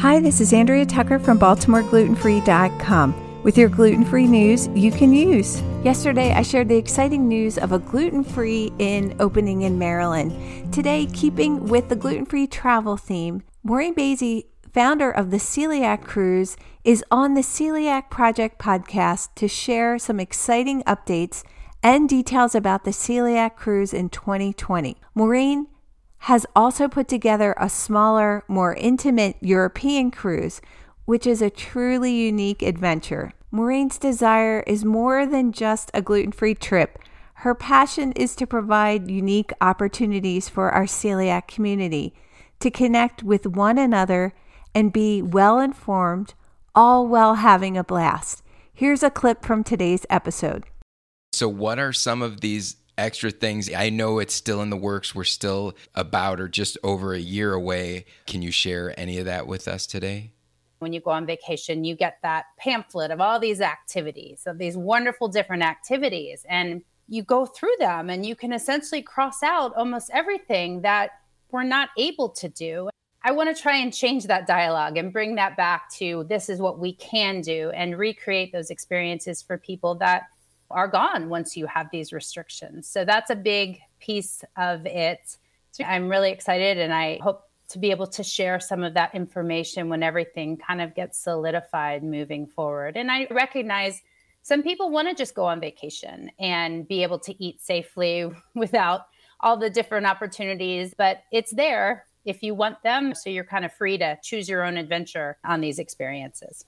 Hi, this is Andrea Tucker from BaltimoreGlutenFree.com with your gluten free news you can use. Yesterday, I shared the exciting news of a gluten free inn opening in Maryland. Today, keeping with the gluten free travel theme, Maureen Basie, founder of the Celiac Cruise, is on the Celiac Project podcast to share some exciting updates and details about the Celiac Cruise in 2020. Maureen has also put together a smaller, more intimate European cruise, which is a truly unique adventure. Maureen's desire is more than just a gluten free trip. Her passion is to provide unique opportunities for our celiac community to connect with one another and be well informed, all while having a blast. Here's a clip from today's episode. So, what are some of these extra things? I know it's still in the works. We're still about or just over a year away. Can you share any of that with us today? When you go on vacation, you get that pamphlet of all these activities, of these wonderful different activities. And you go through them and you can essentially cross out almost everything that we're not able to do. I want to try and change that dialogue and bring that back to this is what we can do and recreate those experiences for people that are gone once you have these restrictions. So that's a big piece of it. I'm really excited and I hope to be able to share some of that information when everything kind of gets solidified moving forward. And I recognize some people want to just go on vacation and be able to eat safely without all the different opportunities, but it's there if you want them. So you're kind of free to choose your own adventure on these experiences.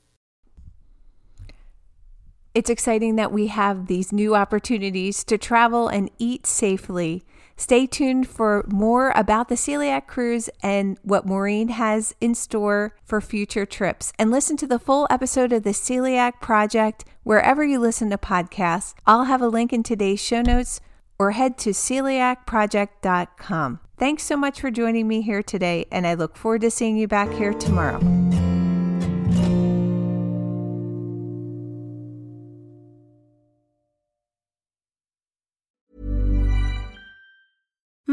It's exciting that we have these new opportunities to travel and eat safely. Stay tuned for more about the Celiac Cruise and what Maureen has in store for future trips. And listen to the full episode of the Celiac Project wherever you listen to podcasts. I'll have a link in today's show notes or head to celiacproject.com. Thanks so much for joining me here today, and I look forward to seeing you back here tomorrow.